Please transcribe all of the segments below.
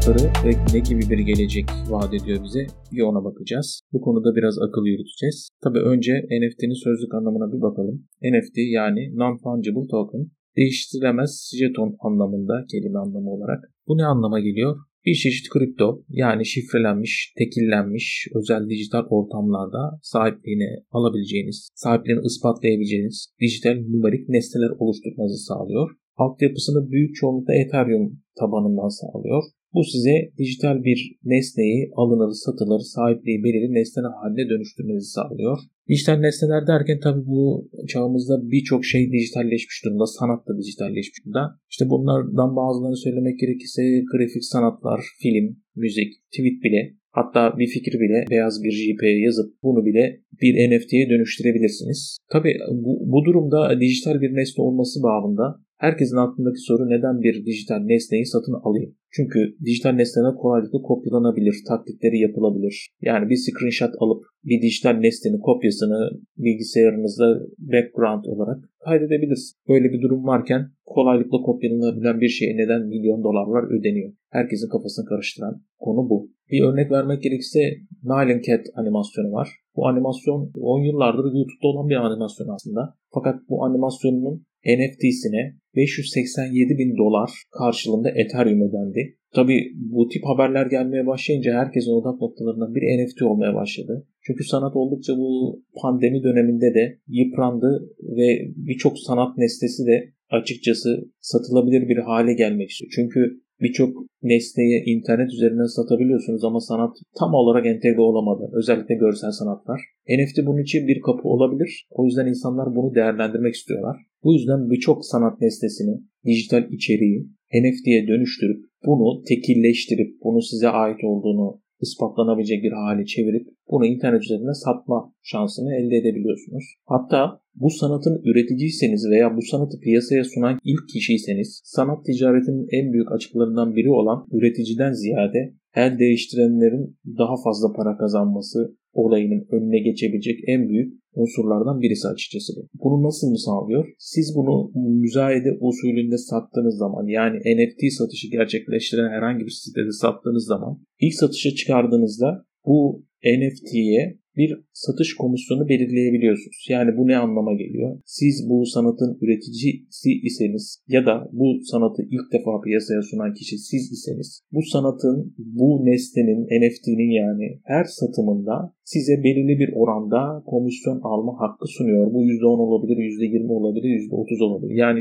fırsatları ve ne gibi bir gelecek vaat ediyor bize bir ona bakacağız. Bu konuda biraz akıl yürüteceğiz. Tabii önce NFT'nin sözlük anlamına bir bakalım. NFT yani Non-Fungible Token değiştirilemez jeton anlamında kelime anlamı olarak. Bu ne anlama geliyor? Bir çeşit kripto yani şifrelenmiş, tekillenmiş özel dijital ortamlarda sahipliğini alabileceğiniz, sahipliğini ispatlayabileceğiniz dijital numerik nesneler oluşturmanızı sağlıyor. Altyapısını büyük çoğunlukla Ethereum tabanından sağlıyor. Bu size dijital bir nesneyi alınır, satılır, sahipliği belirli nesneler haline dönüştürmenizi sağlıyor. Dijital nesneler derken tabii bu çağımızda birçok şey dijitalleşmiş durumda. Sanat da dijitalleşmiş durumda. İşte bunlardan bazılarını söylemek gerekirse grafik sanatlar, film, müzik, tweet bile Hatta bir fikir bile beyaz bir JP'ye yazıp bunu bile bir NFT'ye dönüştürebilirsiniz. Tabi bu, bu durumda dijital bir nesne olması bağında herkesin aklındaki soru neden bir dijital nesneyi satın alayım? Çünkü dijital nesneler kolaylıkla kopyalanabilir, taklitleri yapılabilir. Yani bir screenshot alıp bir dijital nesnenin kopyasını bilgisayarınızda background olarak kaydedebilirsiniz. Böyle bir durum varken kolaylıkla kopyalanabilen bir şeye neden milyon dolarlar ödeniyor? Herkesin kafasını karıştıran konu bu. Bir örnek vermek gerekirse Nile Cat animasyonu var. Bu animasyon 10 yıllardır YouTube'da olan bir animasyon aslında. Fakat bu animasyonun NFT'sine 587 bin dolar karşılığında Ethereum ödendi. Tabi bu tip haberler gelmeye başlayınca herkesin odak noktalarından bir NFT olmaya başladı. Çünkü sanat oldukça bu pandemi döneminde de yıprandı ve birçok sanat nesnesi de açıkçası satılabilir bir hale gelmek istiyor. Çünkü birçok nesneyi internet üzerinden satabiliyorsunuz ama sanat tam olarak entegre olamadı. Özellikle görsel sanatlar. NFT bunun için bir kapı olabilir. O yüzden insanlar bunu değerlendirmek istiyorlar. Bu yüzden birçok sanat nesnesini, dijital içeriği NFT'ye dönüştürüp bunu tekilleştirip bunu size ait olduğunu ispatlanabilecek bir hale çevirip bunu internet üzerinden satma şansını elde edebiliyorsunuz. Hatta bu sanatın üreticiyseniz veya bu sanatı piyasaya sunan ilk kişiyseniz sanat ticaretinin en büyük açıklarından biri olan üreticiden ziyade el değiştirenlerin daha fazla para kazanması olayının önüne geçebilecek en büyük unsurlardan birisi açıkçası bu. Bunu nasıl mı sağlıyor? Siz bunu müzayede usulünde sattığınız zaman yani NFT satışı gerçekleştiren herhangi bir sitede sattığınız zaman ilk satışa çıkardığınızda bu NFT'ye bir satış komisyonu belirleyebiliyorsunuz. Yani bu ne anlama geliyor? Siz bu sanatın üreticisi iseniz ya da bu sanatı ilk defa piyasaya sunan kişi siz iseniz bu sanatın, bu nesnenin, NFT'nin yani her satımında size belirli bir oranda komisyon alma hakkı sunuyor. Bu %10 olabilir, %20 olabilir, %30 olabilir. Yani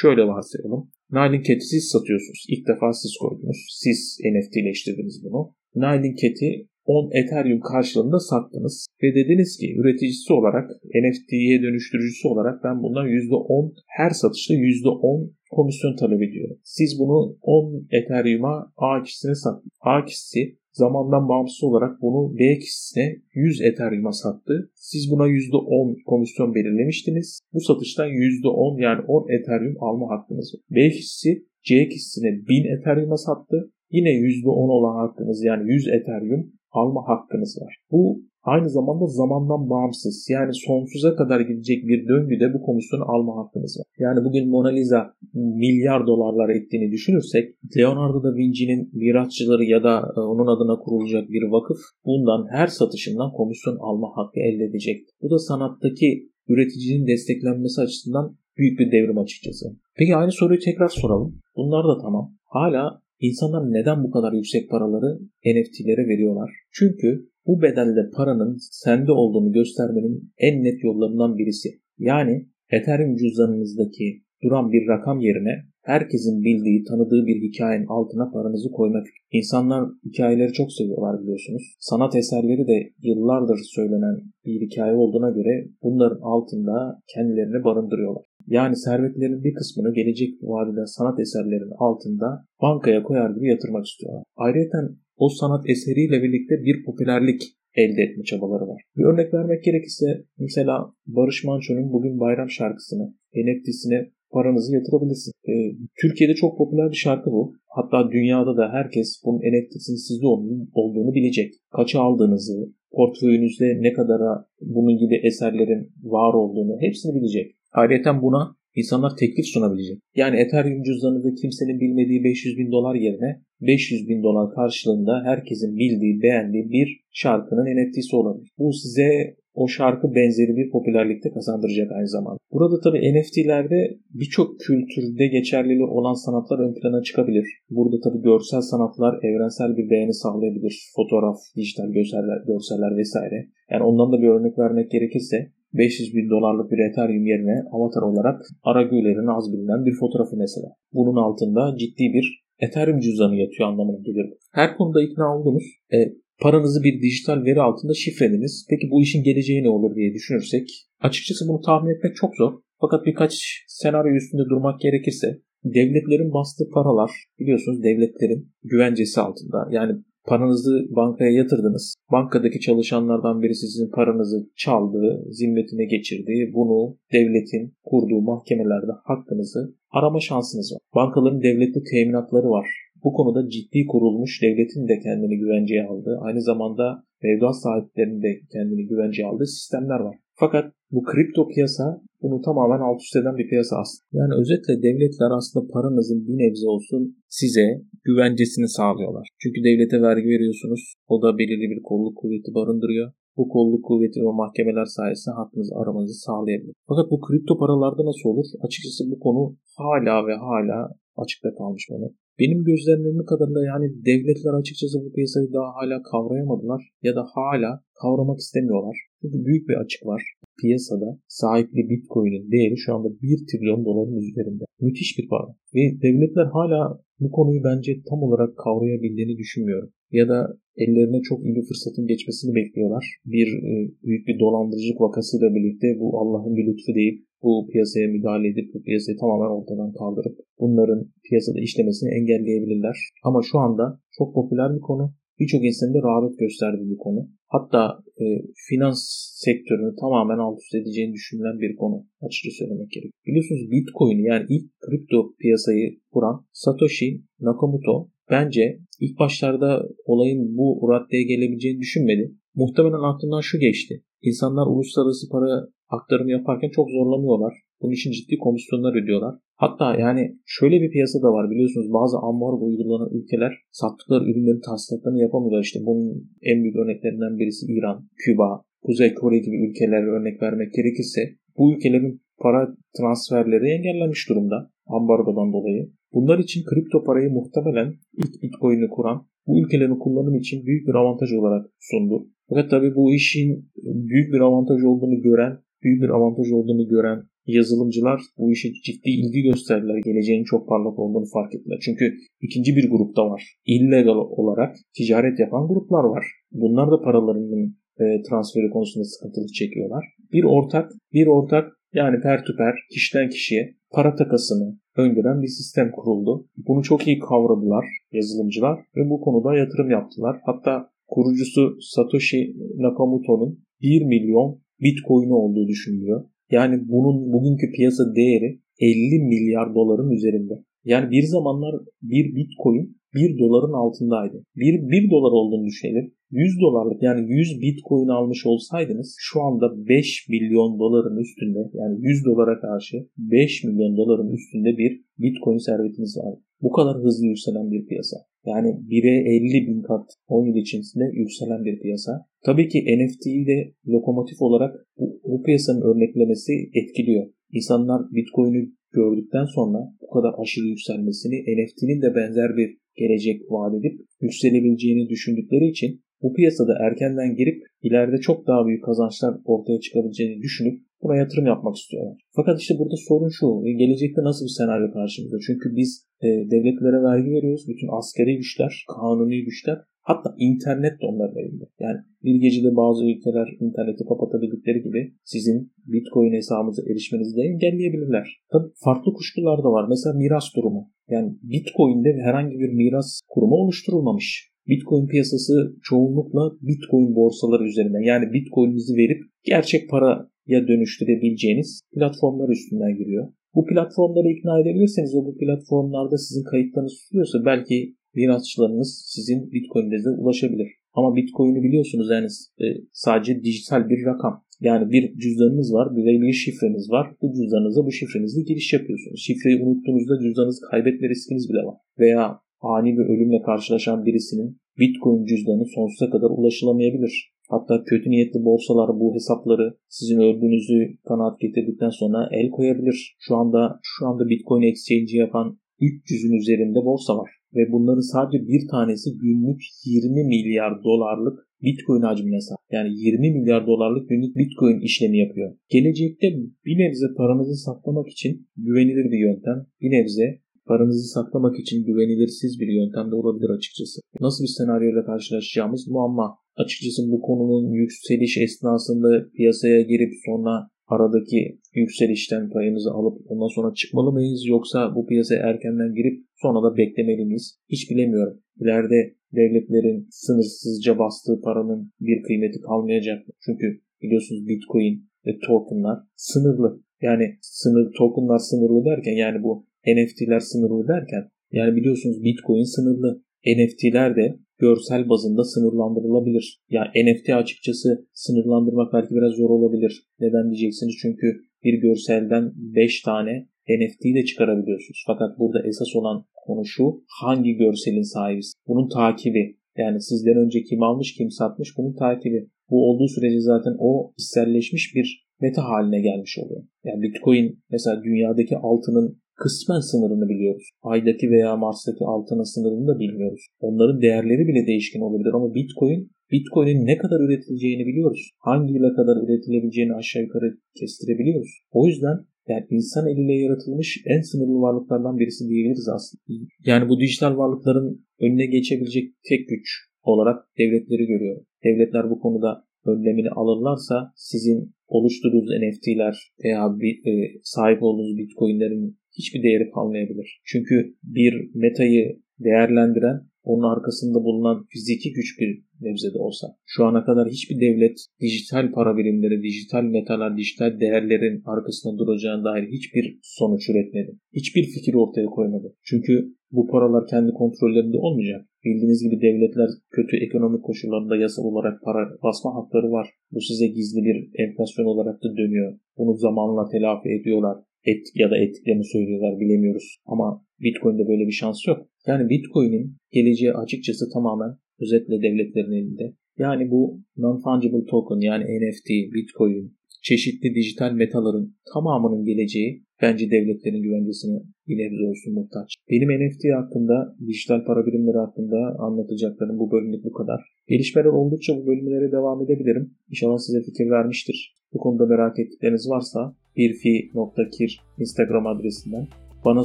şöyle varsayalım. Nylon Cat'i siz satıyorsunuz. İlk defa siz koydunuz. Siz NFT'leştirdiniz bunu. Nylon Cat'i 10 Ethereum karşılığında sattınız ve dediniz ki üreticisi olarak NFT'ye dönüştürücüsü olarak ben bundan %10 her satışta %10 komisyon talep ediyorum. Siz bunu 10 Ethereum'a A kişisine sattınız. A kişisi zamandan bağımsız olarak bunu B kişisine 100 Ethereum'a sattı. Siz buna %10 komisyon belirlemiştiniz. Bu satıştan %10 yani 10 Ethereum alma hakkınız var. B kişisi C kişisine 1000 Ethereum'a sattı. Yine %10 olan hakkınız yani 100 Ethereum alma hakkınız var. Bu aynı zamanda zamandan bağımsız yani sonsuza kadar gidecek bir döngüde bu komisyonu alma hakkınız var. Yani bugün Mona Lisa milyar dolarlar ettiğini düşünürsek Leonardo da Vinci'nin mirasçıları ya da e, onun adına kurulacak bir vakıf bundan her satışından komisyon alma hakkı elde edecek. Bu da sanattaki üreticinin desteklenmesi açısından büyük bir devrim açıkçası. Peki aynı soruyu tekrar soralım. Bunlar da tamam. Hala İnsanlar neden bu kadar yüksek paraları NFT'lere veriyorlar? Çünkü bu bedelde paranın sende olduğunu göstermenin en net yollarından birisi. Yani Ethereum cüzdanınızdaki duran bir rakam yerine herkesin bildiği, tanıdığı bir hikayenin altına paranızı koymak. İnsanlar hikayeleri çok seviyorlar biliyorsunuz. Sanat eserleri de yıllardır söylenen bir hikaye olduğuna göre bunların altında kendilerini barındırıyorlar. Yani servetlerin bir kısmını gelecek vadede sanat eserlerinin altında bankaya koyar gibi yatırmak istiyorlar. Ayrıca o sanat eseriyle birlikte bir popülerlik elde etme çabaları var. Bir örnek vermek gerekirse mesela Barış Manço'nun bugün bayram şarkısını NFT'sine paranızı yatırabilirsin. Ee, Türkiye'de çok popüler bir şarkı bu. Hatta dünyada da herkes bunun NFT'sinin sizde olduğunu bilecek. Kaça aldığınızı, portföyünüzde ne kadara bunun gibi eserlerin var olduğunu hepsini bilecek. Ayrıca buna İnsanlar teklif sunabilecek. Yani Ethereum cüzdanında kimsenin bilmediği 500 bin dolar yerine 500 bin dolar karşılığında herkesin bildiği, beğendiği bir şarkının NFT'si olabilir. Bu size o şarkı benzeri bir popülerlikte kazandıracak aynı zamanda. Burada tabii NFT'lerde birçok kültürde geçerliliği olan sanatlar ön plana çıkabilir. Burada tabii görsel sanatlar evrensel bir beğeni sağlayabilir. Fotoğraf, dijital görseller, görseller vesaire. Yani ondan da bir örnek vermek gerekirse 500 bin dolarlık bir Ethereum yerine avatar olarak Aragüler'in az bilinen bir fotoğrafı mesela. Bunun altında ciddi bir Ethereum cüzdanı yatıyor anlamına gelir. Her konuda ikna oldunuz. E, paranızı bir dijital veri altında şifrediniz. Peki bu işin geleceği ne olur diye düşünürsek açıkçası bunu tahmin etmek çok zor. Fakat birkaç senaryo üstünde durmak gerekirse devletlerin bastığı paralar biliyorsunuz devletlerin güvencesi altında. Yani Paranızı bankaya yatırdınız. Bankadaki çalışanlardan biri sizin paranızı çaldı, zimmetine geçirdi. Bunu devletin kurduğu mahkemelerde hakkınızı arama şansınız var. Bankaların devletli teminatları var. Bu konuda ciddi kurulmuş devletin de kendini güvenceye aldığı, aynı zamanda mevduat sahiplerinin de kendini güvenceye aldığı sistemler var. Fakat bu kripto piyasa bunu tamamen alt üst eden bir piyasa aslında. Yani özetle devletler aslında paranızın bir nebze olsun size güvencesini sağlıyorlar. Çünkü devlete vergi veriyorsunuz. O da belirli bir kolluk kuvveti barındırıyor. Bu kolluk kuvveti ve mahkemeler sayesinde hakkınızı aramanızı sağlayabilir. Fakat bu kripto paralarda nasıl olur? Açıkçası bu konu hala ve hala açıkta kalmış konu. Benim gözlemlerim kadarıyla yani devletler açıkçası bu piyasayı daha hala kavrayamadılar ya da hala kavramak istemiyorlar. Çünkü büyük bir açık var. Piyasada sahipli Bitcoin'in değeri şu anda 1 trilyon doların üzerinde. Müthiş bir para. Ve devletler hala bu konuyu bence tam olarak kavrayabildiğini düşünmüyorum. Ya da ellerine çok iyi bir fırsatın geçmesini bekliyorlar. Bir e, büyük bir dolandırıcılık vakasıyla birlikte bu Allah'ın bir lütfu deyip bu piyasaya müdahale edip bu piyasayı tamamen ortadan kaldırıp bunların piyasada işlemesini engelleyebilirler. Ama şu anda çok popüler bir konu. Birçok insanın da rağbet gösterdiği bir konu. Hatta e, finans sektörünü tamamen alt üst edeceğini düşünülen bir konu açıkça söylemek gerek. Biliyorsunuz Bitcoin yani ilk kripto piyasayı kuran Satoshi Nakamoto bence ilk başlarda olayın bu raddeye gelebileceğini düşünmedi. Muhtemelen aklından şu geçti. İnsanlar uluslararası para aktarımı yaparken çok zorlanıyorlar. Bunun için ciddi komisyonlar ödüyorlar. Hatta yani şöyle bir piyasa da var biliyorsunuz bazı ambargo uygulanan ülkeler sattıkları ürünlerin tahsilatlarını yapamıyorlar. İşte bunun en büyük örneklerinden birisi İran, Küba, Kuzey Kore gibi ülkelere örnek vermek gerekirse bu ülkelerin para transferleri engellenmiş durumda ambargodan dolayı. Bunlar için kripto parayı muhtemelen ilk Bitcoin'i kuran bu ülkelerin kullanım için büyük bir avantaj olarak sundu. Fakat tabii bu işin büyük bir avantaj olduğunu gören, büyük bir avantaj olduğunu gören yazılımcılar bu işe ciddi ilgi gösterdiler. Geleceğin çok parlak olduğunu fark ettiler. Çünkü ikinci bir grupta var. İllegal olarak ticaret yapan gruplar var. Bunlar da paralarının e, transferi konusunda sıkıntılık çekiyorlar. Bir ortak, bir ortak yani per to per kişiden kişiye para takasını öngören bir sistem kuruldu. Bunu çok iyi kavradılar yazılımcılar ve bu konuda yatırım yaptılar. Hatta kurucusu Satoshi Nakamoto'nun 1 milyon Bitcoin'i olduğu düşünülüyor. Yani bunun bugünkü piyasa değeri 50 milyar doların üzerinde. Yani bir zamanlar bir bitcoin 1 doların altındaydı. 1, 1 dolar olduğunu düşünelim. 100 dolarlık yani 100 bitcoin almış olsaydınız şu anda 5 milyon doların üstünde yani 100 dolara karşı 5 milyon doların üstünde bir bitcoin servetiniz var. Bu kadar hızlı yükselen bir piyasa. Yani 1'e 50 bin kat 10 yıl içerisinde yükselen bir piyasa. Tabii ki NFT'yi de lokomotif olarak bu, bu piyasanın örneklemesi etkiliyor. İnsanlar Bitcoin'i gördükten sonra bu kadar aşırı yükselmesini NFT'nin de benzer bir gelecek vaat edip yükselebileceğini düşündükleri için bu piyasada erkenden girip ileride çok daha büyük kazançlar ortaya çıkabileceğini düşünüp buna yatırım yapmak istiyorlar. Fakat işte burada sorun şu, e, gelecekte nasıl bir senaryo karşımızda? Çünkü biz e, devletlere vergi veriyoruz. Bütün askeri güçler, kanuni güçler Hatta internet de onların elinde. Yani bir gecede bazı ülkeler interneti kapatabildikleri gibi sizin Bitcoin hesabınıza erişmenizi de engelleyebilirler. Tabii farklı kuşkular da var. Mesela miras durumu. Yani Bitcoin'de herhangi bir miras kurumu oluşturulmamış. Bitcoin piyasası çoğunlukla Bitcoin borsaları üzerinden yani Bitcoin'inizi verip gerçek paraya dönüştürebileceğiniz platformlar üstünden giriyor. Bu platformları ikna edebilirseniz ve bu platformlarda sizin kayıtlarınız tutuyorsa belki mirasçılarınız sizin Bitcoin'inize ulaşabilir. Ama Bitcoin'i biliyorsunuz yani e, sadece dijital bir rakam. Yani bir cüzdanınız var bir şifreniz var. Bu cüzdanınıza bu şifrenizle giriş yapıyorsunuz. Şifreyi unuttuğunuzda cüzdanınızı kaybetme riskiniz bile var. Veya ani bir ölümle karşılaşan birisinin Bitcoin cüzdanı sonsuza kadar ulaşılamayabilir. Hatta kötü niyetli borsalar bu hesapları sizin öldüğünüzü kanaat getirdikten sonra el koyabilir. Şu anda şu anda Bitcoin exchange'i yapan 300'ün üzerinde borsa var ve bunların sadece bir tanesi günlük 20 milyar dolarlık Bitcoin hacmine sahip. Yani 20 milyar dolarlık günlük Bitcoin işlemi yapıyor. Gelecekte bir nebze paranızı saklamak için güvenilir bir yöntem. Bir nebze paranızı saklamak için güvenilirsiz bir yöntem de olabilir açıkçası. Nasıl bir senaryoyla karşılaşacağımız muamma. Açıkçası bu konunun yükseliş esnasında piyasaya girip sonra aradaki yükselişten payımızı alıp ondan sonra çıkmalı mıyız yoksa bu piyasaya erkenden girip sonra da beklemeli miyiz? Hiç bilemiyorum. İleride devletlerin sınırsızca bastığı paranın bir kıymeti kalmayacak. Çünkü biliyorsunuz Bitcoin ve tokenlar sınırlı. Yani sınır tokenlar sınırlı derken yani bu NFT'ler sınırlı derken yani biliyorsunuz Bitcoin sınırlı. NFT'ler de görsel bazında sınırlandırılabilir. Ya yani NFT açıkçası sınırlandırmak belki biraz zor olabilir. Neden diyeceksiniz? Çünkü bir görselden 5 tane NFT de çıkarabiliyorsunuz. Fakat burada esas olan konu şu. Hangi görselin sahibi? Bunun takibi. Yani sizden önce kim almış kim satmış bunun takibi. Bu olduğu sürece zaten o hisselleşmiş bir meta haline gelmiş oluyor. Yani Bitcoin mesela dünyadaki altının kısmen sınırını biliyoruz. Ay'daki veya Mars'taki altının sınırını da bilmiyoruz. Onların değerleri bile değişken olabilir ama Bitcoin Bitcoin'in ne kadar üretileceğini biliyoruz. Hangi yıla kadar üretilebileceğini aşağı yukarı kestirebiliyoruz. O yüzden yani insan eliyle yaratılmış en sınırlı varlıklardan birisi diyebiliriz aslında. Yani bu dijital varlıkların önüne geçebilecek tek güç olarak devletleri görüyorum. Devletler bu konuda önlemini alırlarsa sizin oluşturduğunuz NFT'ler veya bir, e, sahip olduğunuz Bitcoin'lerin hiçbir değeri kalmayabilir. Çünkü bir metayı değerlendiren onun arkasında bulunan fiziki güç bir nebzede olsa. Şu ana kadar hiçbir devlet dijital para birimleri, dijital metalar, dijital değerlerin arkasında duracağına dair hiçbir sonuç üretmedi. Hiçbir fikir ortaya koymadı. Çünkü bu paralar kendi kontrollerinde olmayacak. Bildiğiniz gibi devletler kötü ekonomik koşullarında yasal olarak para basma hakları var. Bu size gizli bir enflasyon olarak da dönüyor. Bunu zamanla telafi ediyorlar et ya da ettiklerini söylüyorlar bilemiyoruz. Ama Bitcoin'de böyle bir şans yok. Yani Bitcoin'in geleceği açıkçası tamamen özetle devletlerin elinde. Yani bu non-fungible token yani NFT, Bitcoin, çeşitli dijital metaların tamamının geleceği bence devletlerin güvencesine bir nebze olsun muhtaç. Benim NFT hakkında, dijital para birimleri hakkında anlatacaklarım bu bölümlük bu kadar. Gelişmeler oldukça bu bölümlere devam edebilirim. İnşallah size fikir vermiştir. Bu konuda merak ettikleriniz varsa birfi.kir Instagram adresinden bana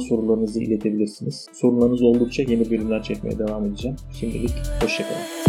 sorularınızı iletebilirsiniz. Sorularınız oldukça yeni bölümler çekmeye devam edeceğim. Şimdilik hoşçakalın.